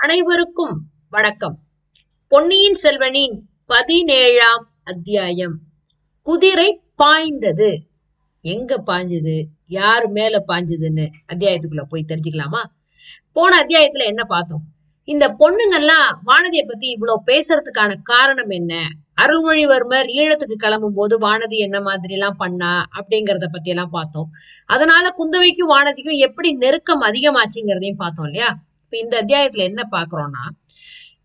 அனைவருக்கும் வணக்கம். பொன்னியின் செல்வனின் பதினேழாம் அத்தியாயம். குதிரை பாய்ந்தது. எங்க பாஞ்சது யாரு மேல பாஞ்சதுன்னு அத்தியாயத்துக்குள்ள போய் தெரிஞ்சுக்கலாமா? போன அத்தியாயத்துல என்ன பார்த்தோம்? இந்த பொண்ணுங்கெல்லாம் வானதியை பத்தி இவ்வளவு பேசுறதுக்கான காரணம் என்ன? அருள்மொழிவர்மர் ஈழத்துக்கு கிளம்பும் போது வானதி என்ன மாதிரி எல்லாம் பண்ணா அப்படிங்கறத பத்தி எல்லாம் பார்த்தோம். அதனால குந்தவைக்கும் வானதிக்கும் எப்படி நெருக்கம் அதிகமாச்சுங்கிறதையும் பார்த்தோம் இல்லையா? இந்த அத்தியாயத்துல என்ன பாக்குறோம்னா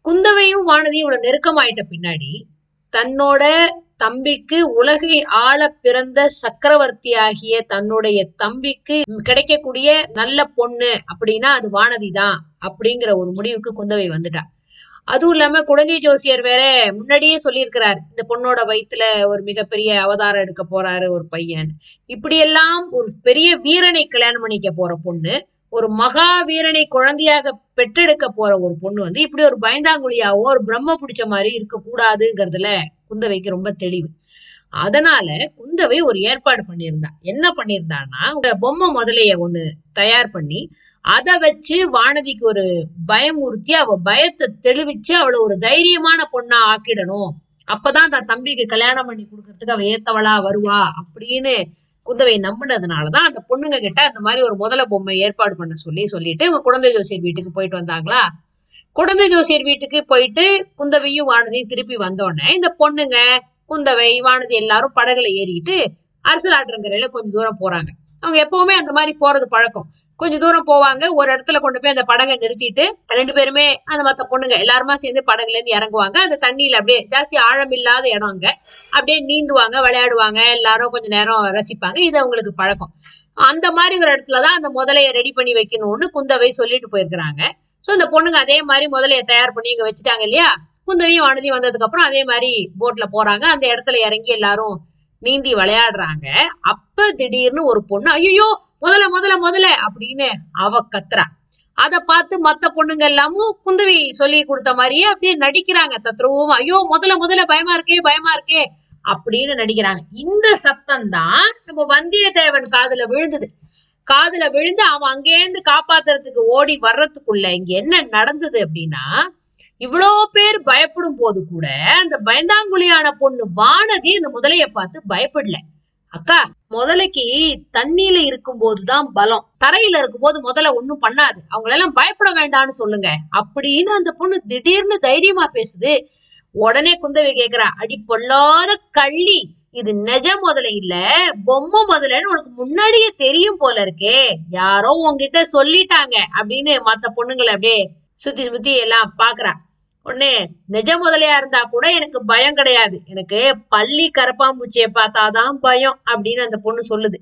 குந்தவையும் வானதியும் இவ்வளவு நெருக்கமாயிட்ட பின்னாடி தன்னோட தம்பிக்கு உலகை ஆள பிறந்த சக்கரவர்த்தி ஆகிய தன்னுடைய தம்பிக்கு கிடைக்கக்கூடிய நல்ல பொண்ணு அப்படின்னா அது வானதி தான் அப்படிங்கிற ஒரு முடிவுக்கு குந்தவை வந்துட்டா. அதுவும் இல்லாம குழந்தை ஜோசியர் வேற முன்னாடியே சொல்லியிருக்கிறார் இந்த பொண்ணோட வயித்துல ஒரு மிகப்பெரிய அவதாரம் எடுக்க போறாரு ஒரு பையன். இப்படியெல்லாம் ஒரு பெரிய வீரனை கல்யாணம் பண்ணிக்க போற பொண்ணு ஒரு மகாவீரனை குழந்தையாக பெற்றெடுக்க போற ஒரு பொண்ணு வந்து இப்படி ஒரு பயந்தாங்குழியாவோ ஒரு பிரம்ம பிடிச்ச மாதிரி இருக்க கூடாதுங்கிறதுல குந்தவைக்கு ரொம்ப தெளிவு. அதனால குந்தவை ஒரு ஏற்பாடு பண்ணியிருந்தா. என்ன பண்ணியிருந்தான்னா பொம்மை முதலைய ஒண்ணு தயார் பண்ணி அதை வச்சு வானதிக்கு ஒரு பயமுறுத்தி அவ பயத்தை தெளிவிச்சு அவளை ஒரு தைரியமான பொண்ணா ஆக்கிடணும். அப்பதான் தன் தம்பிக்கு கல்யாணம் பண்ணி கொடுக்கறதுக்கு அவ ஏத்தவளா வருவா அப்படின்னு குந்தவை நம்பினதுனாலதான் அந்த பொண்ணுங்க கிட்ட அந்த மாதிரி ஒரு முதல பொம்மை ஏற்பாடு பண்ண சொல்லி சொல்லிட்டு இவங்க குழந்தை ஜோசியர் வீட்டுக்கு போயிட்டு வந்தாங்களா? குழந்தை ஜோசியர் வீட்டுக்கு போயிட்டு குந்தவையும் வானதியும் திருப்பி வந்தோடனே இந்த பொண்ணுங்க குந்தவை வானதி எல்லாரும் படகுல ஏறிட்டு அரசலாற்றங்கரையில கொஞ்சம் தூரம் போறாங்க. அவங்க எப்பவுமே அந்த மாதிரி போறது பழக்கம். கொஞ்சம் தூரம் போவாங்க. ஒரு இடத்துல கொண்டு போய் அந்த படகை நிறுத்திட்டு ரெண்டு பேருமே அந்த மத்த பொண்ணுங்க எல்லாருமா சேர்ந்து படகுல இருந்து இறங்குவாங்க. அந்த தண்ணியில அப்படியே ஜாஸ்தி ஆழம் இல்லாத இடம் அங்க. அப்படியே நீந்துவாங்க விளையாடுவாங்க. எல்லாரும் கொஞ்ச நேரம் ரசிப்பாங்க. இது அவங்களுக்கு பழக்கம். அந்த மாதிரி ஒரு இடத்துலதான் அந்த முதலைய ரெடி பண்ணி வைக்கணும்னு குந்தவை சொல்லிட்டு போயிருக்கிறாங்க. சோ இந்த பொண்ணுங்க அதே மாதிரி முதலைய தயார் பண்ணி இங்க வச்சுட்டாங்க இல்லையா? குந்தவையும் வானதி வந்ததுக்கு அப்புறம் அதே மாதிரி போட்ல போறாங்க. அந்த இடத்துல இறங்கி எல்லாரும் நீந்தி விளையாடுறாங்க. அப்ப திடீர்னு ஒரு பொண்ணு ஐயோ முதல்ல முதல்ல முதல்ல அப்படின்னு அவ கத்துறா. அத பார்த்து மத்த பொண்ணுங்க எல்லாமும் குந்தவி சொல்லி கொடுத்த மாதிரியே அப்படியே நடிக்கிறாங்க. தத்ரூவம் ஐயோ முதல்ல முதல்ல பயமா இருக்கே பயமா இருக்கே அப்படின்னு நடிக்கிறாங்க. இந்த சத்தம் தான் நம்ம வந்தியத்தேவன் காதுல விழுந்தது. காதுல விழுந்து அவன் அங்கேருந்து காப்பாத்துறதுக்கு ஓடி வர்றதுக்குள்ள இங்க என்ன நடந்தது அப்படின்னா இவ்வளோ பேர் பயப்படும் போது கூட அந்த பயந்தாங்குழியான பொண்ணு வானதி அந்த முதலைய பார்த்து பயப்படல. அக்கா முதலைக்கு தண்ணியில இருக்கும் போதுதான் பலம். தரையில இருக்கும்போது முதல்ல ஒண்ணும் பண்ணாது. அவங்களெல்லாம் பயப்பட வேண்டாம்னு சொல்லுங்க. அப்படின்னு அந்த பொண்ணு திடீர்னு தைரியமா பேசுது. உடனே குந்தவை கேக்குறா அடி பொல்லாத கள்ளி. இது நெஜ முதல்ல இல்ல. பொம்மை முதலன்னு உனக்கு முன்னாடியே தெரியும் போல இருக்கே. யாரோ உன்கிட்ட சொல்லிட்டாங்க. அப்படின்னு மத்த பொண்ணுங்களை அப்படியே சுத்தி சுத்தி எல்லாம் பாக்குறா. உடனே நிஜ முதலையா இருந்தா கூட எனக்கு பயம் கிடையாது. எனக்கு பள்ளி கரப்பாம்பூச்சியை பார்த்தாதான் பயம் அப்படின்னு அந்த பொண்ணு சொல்லுது.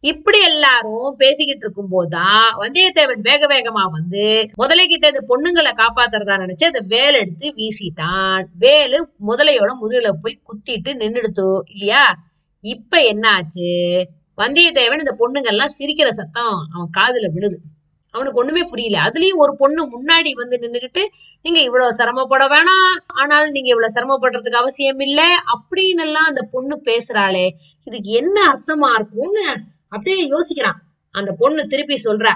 இப்படி எல்லாரும் பேசிக்கிட்டு இருக்கும் போதுதான் வந்தியத்தேவன் வேக வேகமா வந்து முதலை கிட்ட இந்த பொண்ணுங்களை காப்பாத்துறதா நினைச்சு அந்த வேல் எடுத்து வீசிட்டான். வேலு முதலையோட முதுகுல போய் குத்திட்டு நின்னுடுத்தோ இல்லையா இப்ப என்ன ஆச்சு வந்தியத்தேவன் இந்த பொண்ணுங்கெல்லாம் சிரிக்கிற சத்தம் அவன் காதுல விழுது. அவனுக்கு ஒண்ணுமே புரியல. அதுலயும் ஒரு பொண்ணு முன்னாடி வந்து நின்னுகிட்டு நீங்க இவ்வளவு சிரமப்பட வேணாம். ஆனாலும் நீங்க இவ்வளவு சிரமப்படுறதுக்கு அவசியம் இல்ல. அப்படின்னு எல்லாம் அந்த பொண்ணு பேசுறாளே. இதுக்கு என்ன அர்த்தமா இருக்கும்னு அப்படியே யோசிக்கிறான். அந்த பொண்ணு திருப்பி சொல்றா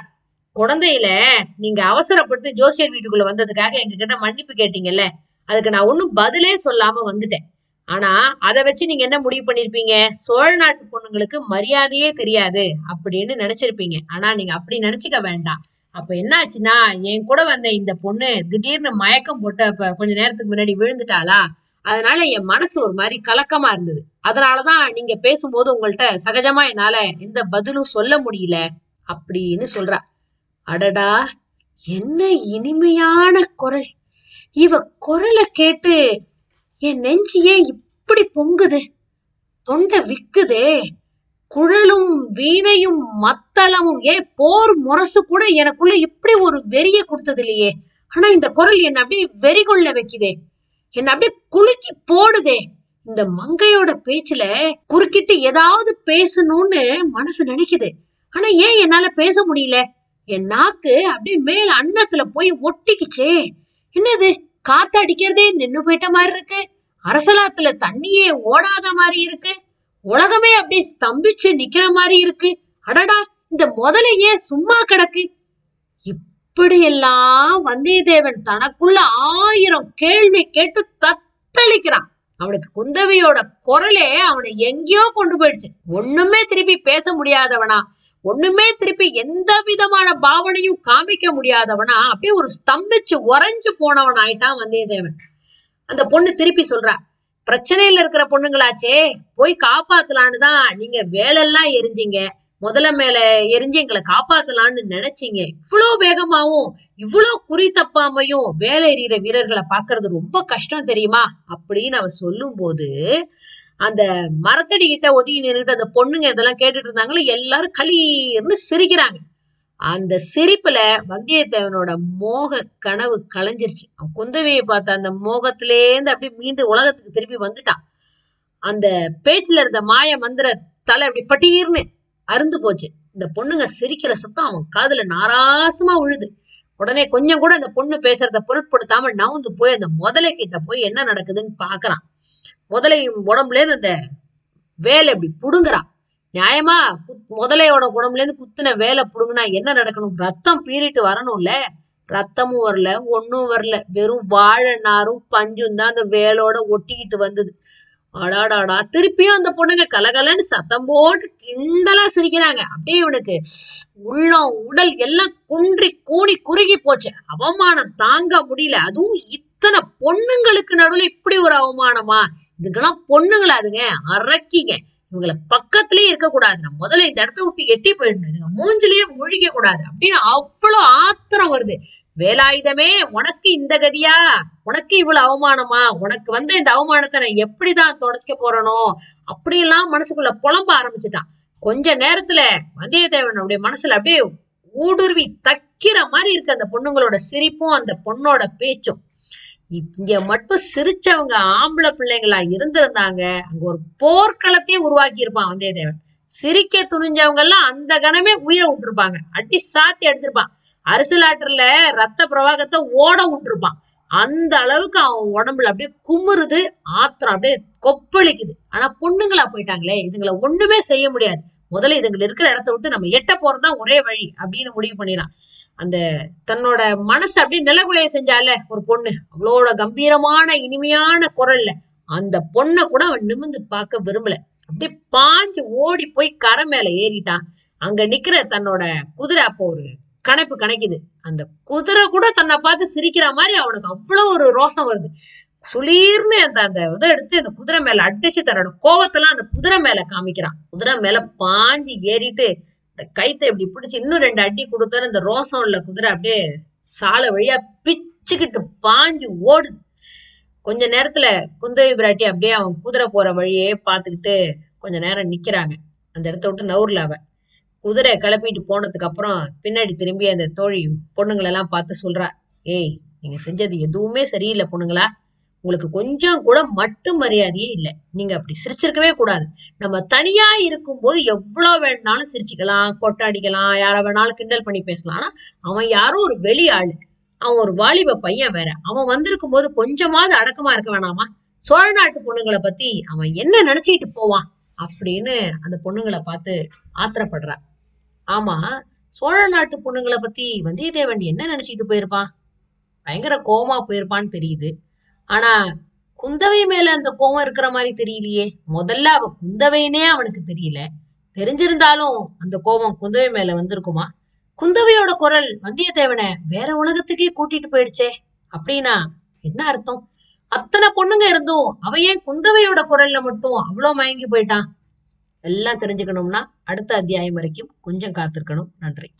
குழந்தையில நீங்க அவசரப்பட்டு ஜோசியர் வீட்டுக்குள்ள வந்ததுக்காக எங்ககிட்ட மன்னிப்பு கேட்டீங்கல்ல. அதுக்கு நான் ஒன்னும் பதிலே சொல்லாம வந்துட்டேன். ஆனா அதை வச்சு நீங்க என்ன முடிவு பண்ணிருப்பீங்க? சோழ நாட்டு பொண்ணுங்களுக்கு மரியாதையே தெரியாது அப்படின்னு நினைச்சிருப்பீங்க. ஆனா நீங்க அப்படி நினைச்சுக்க வேண்டாம். அப்ப என்ன ஆச்சுன்னா என் கூட வந்த இந்த பொண்ணு திடீர்னு மயக்கம் போட்டு அப்ப கொஞ்ச நேரத்துக்கு முன்னாடி விழுந்துட்டாளா? அதனால என் மனசு ஒரு மாதிரி கலக்கமா இருந்தது. அதனாலதான் நீங்க பேசும்போது உங்கள்ட்ட சகஜமா என்னால எந்த பதிலும் சொல்ல முடியல அப்படின்னு சொல்றா. அடடா என்ன இனிமையான குரல். இவ குரலை கேட்டு என் நெஞ்சு ஏன் இப்படி பொங்குது. தொண்டை விக்குதே. குழலும் வீணையும் மத்தளமும். ஏன் போர் முரசு கூட எனக்குள்ள இப்படி ஒரு வெறிய கொடுத்தது இல்லையே ஆனா இந்த குரல் என்ன அப்படியே வெறி கொள்ள வைக்குதே. என்ன அப்படியே குலுக்கி போடுதே. இந்த மங்கையோட பேச்சுல குறுக்கிட்டு ஏதாவது பேசணும்னு மனசு நினைக்குது. ஆனா ஏன் என்னால பேச முடியல? என் நாக்கு அப்படியே மேல அன்னத்துல போய் ஒட்டிக்குச்சே. என்னது? காத்து அடிக்கிறதே நின்னு போயிட்ட மாதிரி இருக்கு. அரசலாத்துல தண்ணியே ஓடாத மாதிரி இருக்கு. உலகமே அப்படியே ஸ்தம்பிச்சு நிக்கிற மாதிரி இருக்கு. அடடா இந்த முதல்ல ஏன் சும்மா கிடக்கு? இப்படியெல்லாம் வந்தியத்தேவன் தனக்குள்ள ஆயிரம் கேள்வி கேட்டு தத்தளிக்கிறான். அவனுக்கு குந்தவியோட குரலே அவனை எங்கேயோ கொண்டு போயிடுச்சு. ஒண்ணுமே திருப்பி பேச முடியாதவனா ஒண்ணுமே திருப்பி எந்த விதமான பாவனையும் காமிக்க முடியாதவனா அப்படியே ஒரு ஸ்தம்பிச்சு உறைஞ்சு போனவன் ஆயிட்டான் வந்தியத்தேவன். அந்த பொண்ணு திருப்பி சொல்றா பிரச்சனையில இருக்கிற பொண்ணுங்களாச்சே போய் காப்பாத்தலான்னு தான் நீங்க வேலையெல்லாம் எரிஞ்சீங்க. முதல்ல மேல எரிஞ்சு எங்களை காப்பாத்தலான்னு நினைச்சீங்க. இவ்வளவு வேகமாவும் இவ்வளவு குறி தப்பாமையும் வேலை எறிகிற வீரர்களை பாக்குறது ரொம்ப கஷ்டம் தெரியுமா? அப்படின்னு அவ சொல்லும் போது அந்த மரத்தடி கிட்ட ஒதுங்கி நின்றுட்டு அந்த பொண்ணுங்க இதெல்லாம் கேட்டுட்டு இருந்தாங்களோ எல்லாரும் களீர்னு சிரிக்கிறாங்க. அந்த சிரிப்புல வந்தியத்தேவனோட மோக கனவு களைஞ்சிருச்சு அவன் குந்தவையை பார்த்த அந்த மோகத்திலேருந்து அப்படியே மீண்டு உலகத்துக்கு திருப்பி வந்துட்டான். அந்த பேச்சுல இருந்த மாய மந்திர தலை அப்படி பட்டீர்னு அருந்து போச்சு. இந்த பொண்ணுங்க சிரிக்கிற சத்தம் அவன் காதுல நாராசமா உழுது. உடனே கொஞ்சம் கூட அந்த பொண்ணு பேசுறத பொருட்படுத்தாம நவுந்து போய் அந்த முதலை கிட்ட போய் என்ன நடக்குதுன்னு பாக்குறான் முதலை உடம்புல இருந்து அந்த வேலை இப்படி புடுங்குறான். நியாயமா? குத்- முதலையோட உடம்புல இருந்து குத்துன வேலை புடுங்கினா என்ன நடக்கணும்? ரத்தம் பீறிட்டு வரணும்ல. ரத்தமும் வரல ஒண்ணும் வரல. வெறும் வாழை நாரும் பஞ்சும் தான் அந்த வேலோட ஒட்டிக்கிட்டு வந்தது. அடாடாடா. திருப்பியும் அந்த பொண்ணுங்க கலகலன்னு சத்தம் போட்டு கிண்டலா சிரிக்கிறாங்க. அப்படியே இவனுக்கு உள்ளம் உடல் எல்லாம் குன்றி கூனி குறுகி போச்சு. அவமானம் தாங்க முடியல. அதுவும் இத்தனை பொண்ணுங்களுக்கு நடுவுல இப்படி ஒரு அவமானமா? இதுக்கெல்லாம் பொண்ணுங்களா அதுங்க? அரக்கிங்க இவங்களை பக்கத்திலேயே இருக்க கூடாது நான் முதல்ல இந்த இடத்த விட்டு எட்டி போயிடணும். இதுங்க மூஞ்சிலேயே முழிக்க கூடாது. அப்படின்னு அவ்வளவு ஆத்திரம் வருது. வேலாயுதமே உனக்கு இந்த கதியா? உனக்கு இவ்வளவு அவமானமா? உனக்கு வந்த இந்த அவமானத்தை நான் எப்படிதான் தொடச்சிக்க போறனோ? அப்படியெல்லாம் மனசுக்குள்ள புலம்ப ஆரம்பிச்சுட்டான். கொஞ்ச நேரத்துல வந்தியத்தேவனுடைய மனசுல அப்படியே ஊடுருவி தக்கிற மாதிரி இருக்கு அந்த பொண்ணுங்களோட சிரிப்பும் அந்த பொண்ணோட பேச்சும். இங்க மட்டும் சிரிச்சவங்க ஆம்பளை பிள்ளைங்களா இருந்திருந்தாங்க அங்க ஒரு போர்க்களத்தையே உருவாக்கி இருப்பான் வந்தியத்தேவன் சிரிக்க துணிஞ்சவங்க எல்லாம் அந்த கணமே உயிரை விட்டுருப்பாங்க. அட்டி சாத்தி எடுத்திருப்பான் அரசியலாற்றுல ரத்த பிரவாகத்தை ஓட விட்டுருப்பான். அந்த அளவுக்கு அவன் உடம்புல அப்படியே குமுறுது ஆத்திரம் அப்படியே கொப்பளிக்குது. ஆனா பொண்ணுங்களா போயிட்டாங்களே இதுங்களை ஒண்ணுமே செய்ய முடியாது. முதல்ல இதுங்களை இருக்கிற இடத்த விட்டு நம்ம எட்ட போறதுதான் ஒரே வழி அப்படின்னு முடிவு பண்ணிடலாம் அந்த தன்னோட மனசு அப்படியே நிலகுலைய செஞ்சால ஒரு பொண்ணு. அவளோட கம்பீரமான இனிமையான குரல்ல அந்த பொண்ணை கூட அவன் நிமிந்து பார்க்க விரும்பல. அப்படியே பாஞ்சு ஓடி போய் கரை மேல ஏறிட்டான். அங்க நிக்கிற தன்னோட குதிரை அப்போ ஒரு கணப்பு கணக்குது. அந்த குதிரை கூட தன்னை பார்த்து சிரிக்கிற மாதிரி அவனுக்கு அவ்வளவு ஒரு ரோசம் வருது. சுளீர்னு அந்த அந்த இதை எடுத்து அந்த குதிரை மேல அடிச்சு தன்னோட கோவத்தெல்லாம் அந்த குதிரை மேல காமிக்கிறான். குதிரை மேல பாஞ்சு ஏறிட்டு கைத்தை இப்படி பிடிச்சு இன்னும் ரெண்டு அடி கொடுத்தாரு இந்த ரோசம் உள்ள குதிரை அப்படியே சாலை வழியா பிச்சுக்கிட்டு பாஞ்சு ஓடுது. கொஞ்ச நேரத்துல குந்தவி பிராட்டி அப்படியே அவன் குதிரை போற வழியே பார்த்துக்கிட்டு கொஞ்ச நேரம் நிக்கிறாங்க. அந்த இடத்த விட்டு நவுர்ல அவ. குதிரை கிளப்பிட்டு போனதுக்கு அப்புறம் பின்னாடி திரும்பி அந்த தோழி பொண்ணுங்களெல்லாம் பார்த்து சொல்றா ஏய் நீங்க செஞ்சது எதுவுமே சரியில்லை பொண்ணுங்களா? உங்களுக்கு கொஞ்சம் கூட மட்டு மரியாதையே இல்லை. நீங்க அப்படி சிரிச்சிருக்கவே கூடாது. நம்ம தனியா இருக்கும்போது எவ்வளவு வேணாலும் சிரிச்சுக்கலாம் கொட்டாடிக்கலாம் யார வேணாலும் கிண்டல் பண்ணி பேசலாம். ஆனா அவன் யாரும் ஒரு வெளி ஆளு. அவன் ஒரு வாலிப பையன் வேற. அவன் வந்திருக்கும் போது கொஞ்சமாவது அடக்கமா இருக்க வேணாமா? சோழ நாட்டு பொண்ணுங்களை பத்தி அவன் என்ன நினைச்சிட்டு போவான்? அப்படின்னு அந்த பொண்ணுங்களை பார்த்து ஆத்திரப்படுறா. ஆமா சோழ நாட்டு பொண்ணுங்களை பத்தி வந்தியத்தேவன் என்ன நினைச்சிட்டு போயிருப்பான்? பயங்கர கோவமா போயிருப்பான்னு தெரியுது. ஆனா குந்தவை மேல அந்த கோவம் இருக்கிற மாதிரி தெரியலையே. முதல்ல அவ குந்தவைனே அவனுக்கு தெரியல. தெரிஞ்சிருந்தாலும் அந்த கோபம் குந்தவை மேல வந்திருக்குமா? குந்தவையோட குரல் வந்தியத்தேவனை வேற உலகத்துக்கே கூட்டிட்டு போயிடுச்சே. அப்படின்னா என்ன அர்த்தம்? அத்தனை பொண்ணுங்க இருந்தும் அவ ஏன் குந்தவையோட குரல்ல மட்டும் அவ்வளவு மயங்கி போயிட்டான்? எல்லாம் தெரிஞ்சுக்கணும்னா அடுத்த அத்தியாயம் வரைக்கும் கொஞ்சம் காத்திருக்கணும். நன்றி.